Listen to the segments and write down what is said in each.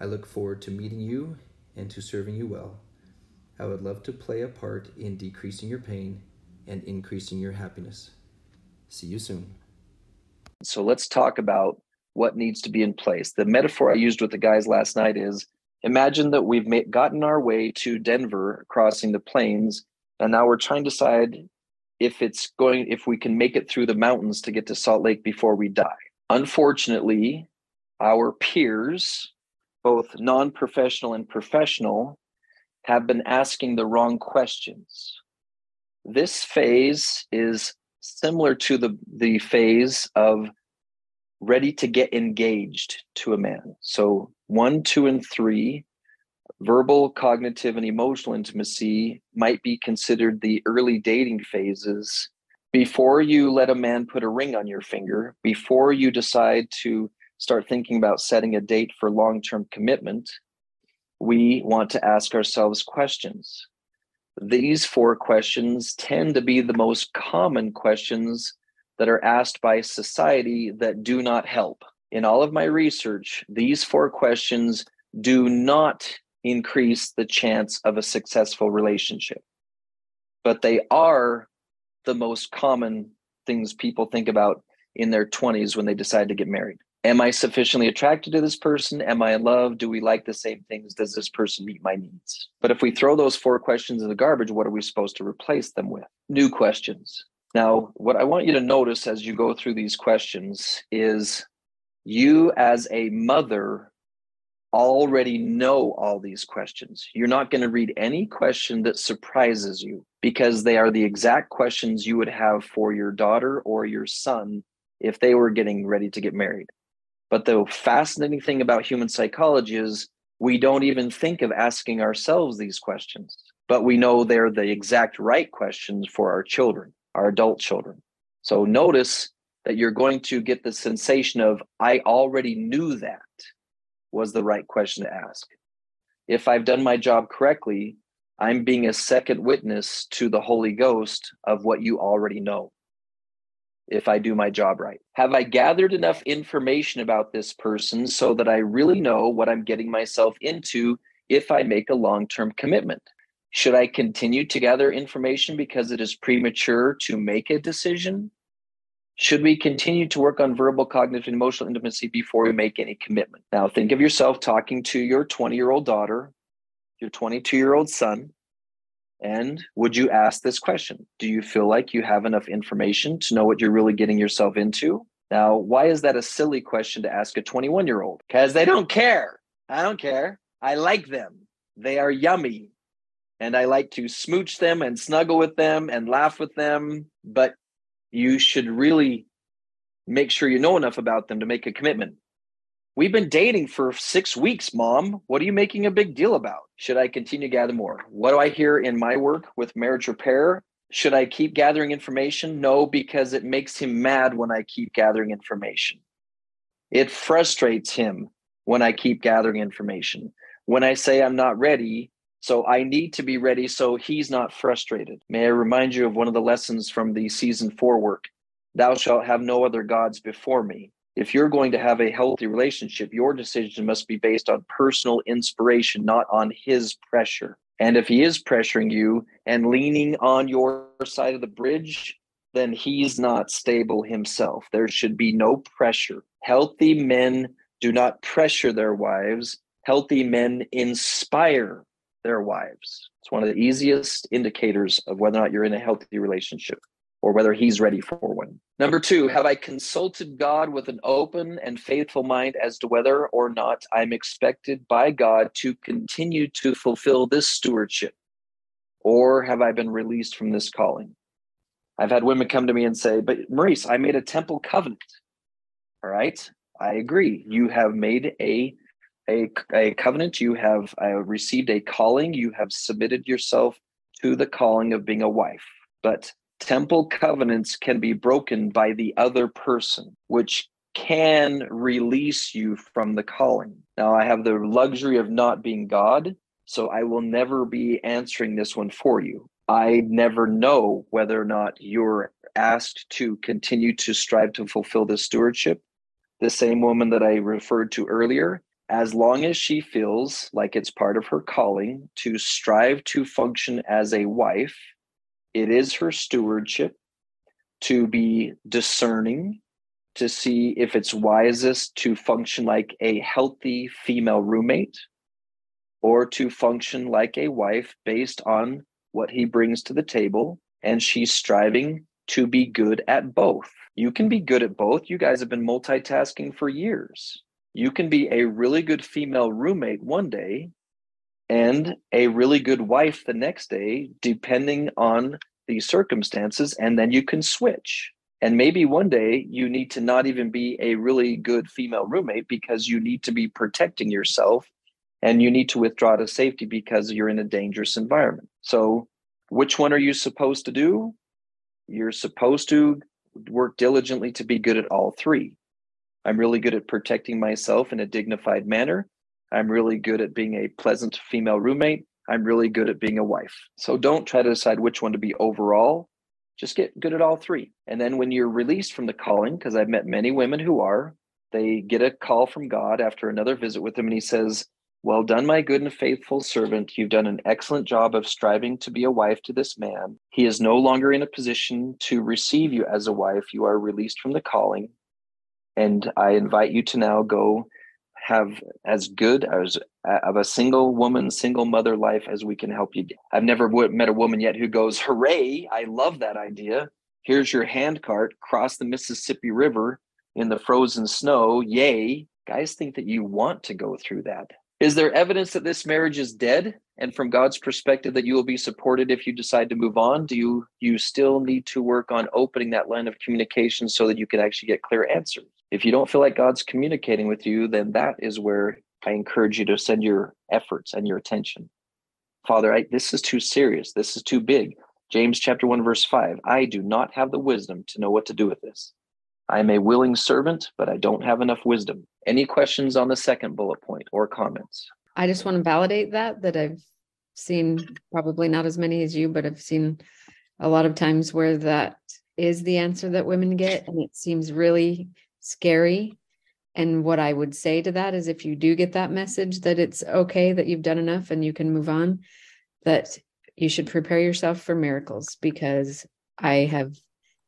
I look forward to meeting you and to serving you well. I would love to play a part in decreasing your pain and increasing your happiness. See you soon. So let's talk about what needs to be in place. The metaphor I used with the guys last night is imagine that we've gotten our way to Denver, crossing the plains, and now we're trying to decide if it's going if we can make it through the mountains to get to Salt Lake before we die. Unfortunately, our peers both non professional and professional, have been asking the wrong questions. This phase is similar to the, the phase of ready to get engaged to a man. So, one, two, and three, verbal, cognitive, and emotional intimacy might be considered the early dating phases before you let a man put a ring on your finger, before you decide to start thinking about setting a date for long term commitment, we want to ask ourselves questions. These four questions tend to be the most common questions that are asked by society that do not help. In all of my research, these four questions do not increase the chance of a successful relationship, but they are the most common things people think about in their 20s when they decide to get married. Am I sufficiently attracted to this person? Am I in love? Do we like the same things? Does this person meet my needs? But if we throw those four questions in the garbage, what are we supposed to replace them with? New questions. Now, what I want you to notice as you go through these questions is you, as a mother, already know all these questions. You're not going to read any question that surprises you because they are the exact questions you would have for your daughter or your son if they were getting ready to get married. But the fascinating thing about human psychology is we don't even think of asking ourselves these questions, but we know they're the exact right questions for our children, our adult children. So notice that you're going to get the sensation of, I already knew that was the right question to ask. If I've done my job correctly, I'm being a second witness to the Holy Ghost of what you already know if I do my job right? Have I gathered enough information about this person so that I really know what I'm getting myself into if I make a long term commitment? Should I continue to gather information because it is premature to make a decision? Should we continue to work on verbal, cognitive, and emotional intimacy before we make any commitment? Now, think of yourself talking to your 20 year old daughter, your 22 year old son, and would you ask this question? Do you feel like you have enough information to know what you're really getting yourself into? Now, why is that a silly question to ask a 21 year old? Because they don't care. I don't care. I like them. They are yummy. And I like to smooch them and snuggle with them and laugh with them. But you should really make sure you know enough about them to make a commitment. We've been dating for six weeks, mom. What are you making a big deal about? Should I continue to gather more? What do I hear in my work with marriage repair? Should I keep gathering information? No, because it makes him mad when I keep gathering information. It frustrates him when I keep gathering information. When I say I'm not ready, so I need to be ready so he's not frustrated. May I remind you of one of the lessons from the season four work Thou shalt have no other gods before me if you're going to have a healthy relationship, your decision must be based on personal inspiration, not on his pressure. And if he is pressuring you and leaning on your side of the bridge, then he's not stable himself. There should be no pressure. Healthy men do not pressure their wives, healthy men inspire their wives. It's one of the easiest indicators of whether or not you're in a healthy relationship or whether he's ready for one. Number two, have I consulted God with an open and faithful mind as to whether or not I'm expected by God to continue to fulfill this stewardship? Or have I been released from this calling? I've had women come to me and say, But Maurice, I made a temple covenant. All right. I agree. You have made a a, a covenant. You have uh, received a calling. You have submitted yourself to the calling of being a wife. But temple covenants can be broken by the other person, which can release you from the calling. Now, I have the luxury of not being God, so I will never be answering this one for you. I never know whether or not you're asked to continue to strive to fulfill this stewardship. The same woman that I referred to earlier, as long as she feels like it's part of her calling to strive to function as a wife, it is her stewardship to be discerning, to see if it's wisest to function like a healthy female roommate or to function like a wife based on what he brings to the table. And she's striving to be good at both. You can be good at both. You guys have been multitasking for years you can be a really good female roommate one day and a really good wife the next day, depending on the circumstances. And then you can switch. And maybe one day you need to not even be a really good female roommate because you need to be protecting yourself and you need to withdraw to safety because you're in a dangerous environment. So, which one are you supposed to do? You're supposed to work diligently to be good at all three. I'm really good at protecting myself in a dignified manner. I'm really good at being a pleasant female roommate. I'm really good at being a wife. So don't try to decide which one to be overall. Just get good at all three. And then when you're released from the calling, because I've met many women who are, they get a call from God after another visit with him, and he says, Well done, my good and faithful servant. You've done an excellent job of striving to be a wife to this man. He is no longer in a position to receive you as a wife. You are released from the calling. And I invite you to now go have as good as uh, of a single woman, single mother life as we can help you. I've never met a woman yet who goes, "Hooray! I love that idea. Here's your handcart. Cross the Mississippi River in the frozen snow. Yay!" Guys think that you want to go through that. Is there evidence that this marriage is dead? And from God's perspective, that you will be supported if you decide to move on? Do you you still need to work on opening that line of communication so that you can actually get clear answers? If you don't feel like God's communicating with you, then that is where I encourage you to send your efforts and your attention. Father, I, this is too serious. This is too big. James chapter 1 verse 5. I do not have the wisdom to know what to do with this. I am a willing servant, but I don't have enough wisdom. Any questions on the second bullet point or comments? I just want to validate that that I've seen probably not as many as you, but I've seen a lot of times where that is the answer that women get and it seems really scary. And what I would say to that is if you do get that message that it's okay that you've done enough and you can move on, that you should prepare yourself for miracles because I have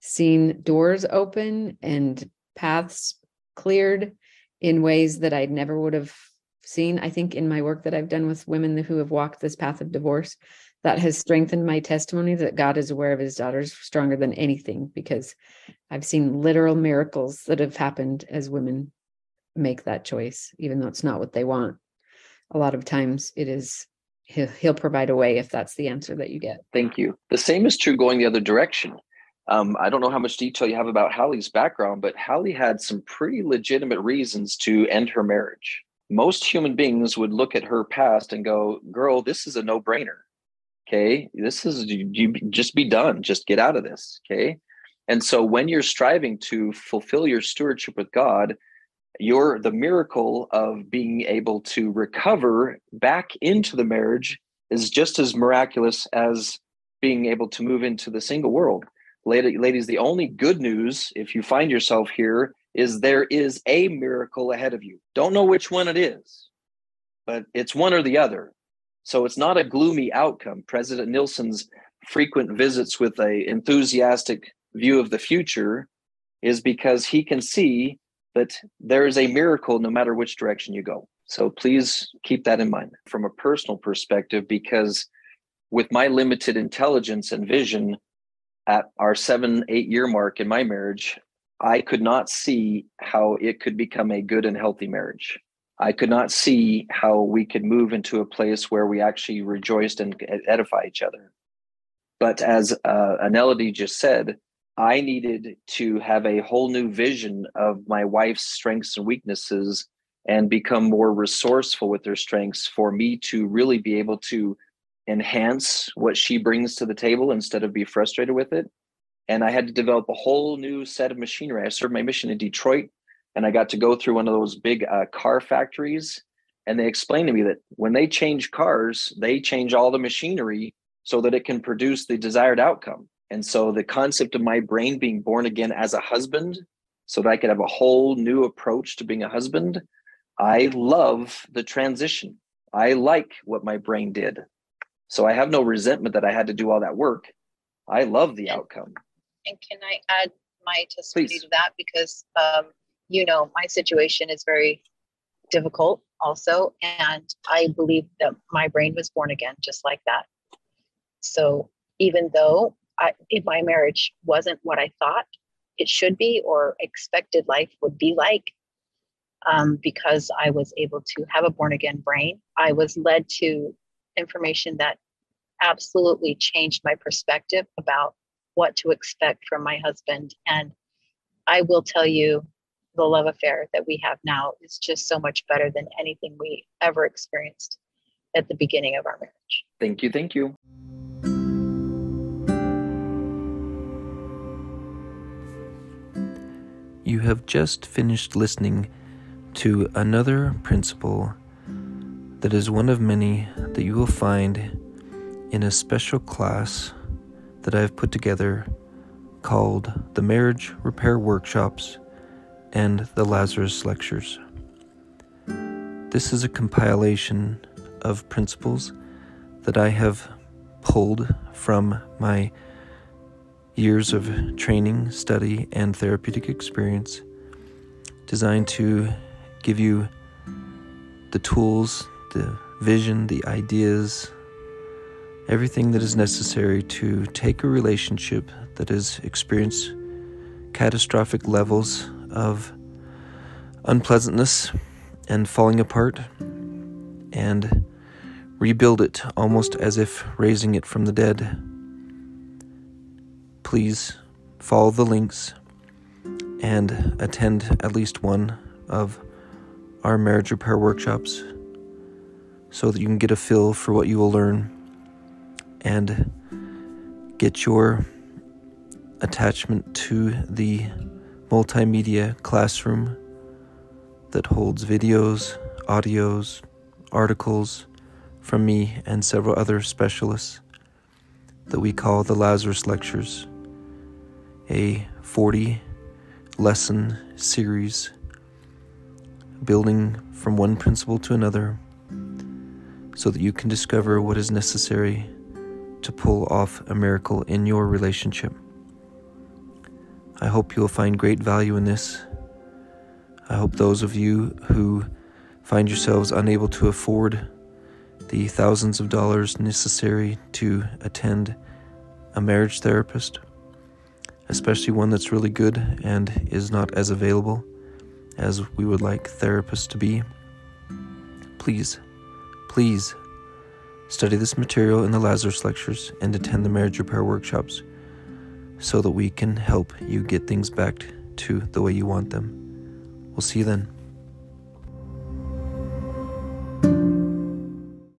seen doors open and paths cleared in ways that I never would have seen. I think in my work that I've done with women who have walked this path of divorce, that has strengthened my testimony that God is aware of his daughters stronger than anything because I've seen literal miracles that have happened as women make that choice, even though it's not what they want. A lot of times it is he'll, he'll provide a way if that's the answer that you get. Thank you. The same is true going the other direction. Um, I don't know how much detail you have about Hali's background, but Hallie had some pretty legitimate reasons to end her marriage. Most human beings would look at her past and go, Girl, this is a no brainer okay? This is you, you just be done just get out of this okay? And so when you're striving to fulfill your stewardship with god you're the miracle of being able to recover back into the marriage is just as miraculous as being able to move into the single world. Ladies the only good news if you find yourself here is there is a miracle ahead of you. Don't know which one it is but it's one or the other so it's not a gloomy outcome. President Nelson's frequent visits with a enthusiastic view of the future is because he can see that there is a miracle no matter which direction you go. So please keep that in mind from a personal perspective, because with my limited intelligence and vision at our seven, eight year mark in my marriage, I could not see how it could become a good and healthy marriage. I could not see how we could move into a place where we actually rejoiced and edify each other. But as uh, Anelody just said, I needed to have a whole new vision of my wife's strengths and weaknesses and become more resourceful with her strengths for me to really be able to enhance what she brings to the table instead of be frustrated with it. And I had to develop a whole new set of machinery. I served my mission in Detroit and I got to go through one of those big uh, car factories. And they explained to me that when they change cars, they change all the machinery so that it can produce the desired outcome. And so the concept of my brain being born again as a husband, so that I could have a whole new approach to being a husband, I love the transition. I like what my brain did. So I have no resentment that I had to do all that work. I love the outcome. And can I add my testimony Please. to that? Because, um, you know, my situation is very difficult also. And I believe that my brain was born again just like that. So even though I, if my marriage wasn't what I thought it should be or expected life would be like, um, because I was able to have a born again brain, I was led to information that absolutely changed my perspective about what to expect from my husband. And I will tell you, the love affair that we have now is just so much better than anything we ever experienced at the beginning of our marriage. Thank you. Thank you. You have just finished listening to another principle that is one of many that you will find in a special class that I have put together called the Marriage Repair Workshops and the Lazarus Lectures. This is a compilation of principles that I have pulled from my years of training, study, and therapeutic experience designed to give you the tools, the vision, the ideas, everything that is necessary to take a relationship that has experienced catastrophic levels of unpleasantness and falling apart and rebuild it almost as if raising it from the dead. Please follow the links and attend at least one of our marriage repair workshops so that you can get a feel for what you will learn and get your attachment to the multimedia classroom that holds videos, audios, articles from me and several other specialists that we call the Lazarus Lectures, a 40 lesson series building from one principle to another so that you can discover what is necessary to pull off a miracle in your relationship. I hope you will find great value in this. I hope those of you who find yourselves unable to afford the thousands of dollars necessary to attend a marriage therapist, especially one that's really good and is not as available as we would like therapists to be, please, please study this material in the Lazarus lectures and attend the marriage repair workshops so that we can help you get things back to the way you want them. We'll see you then.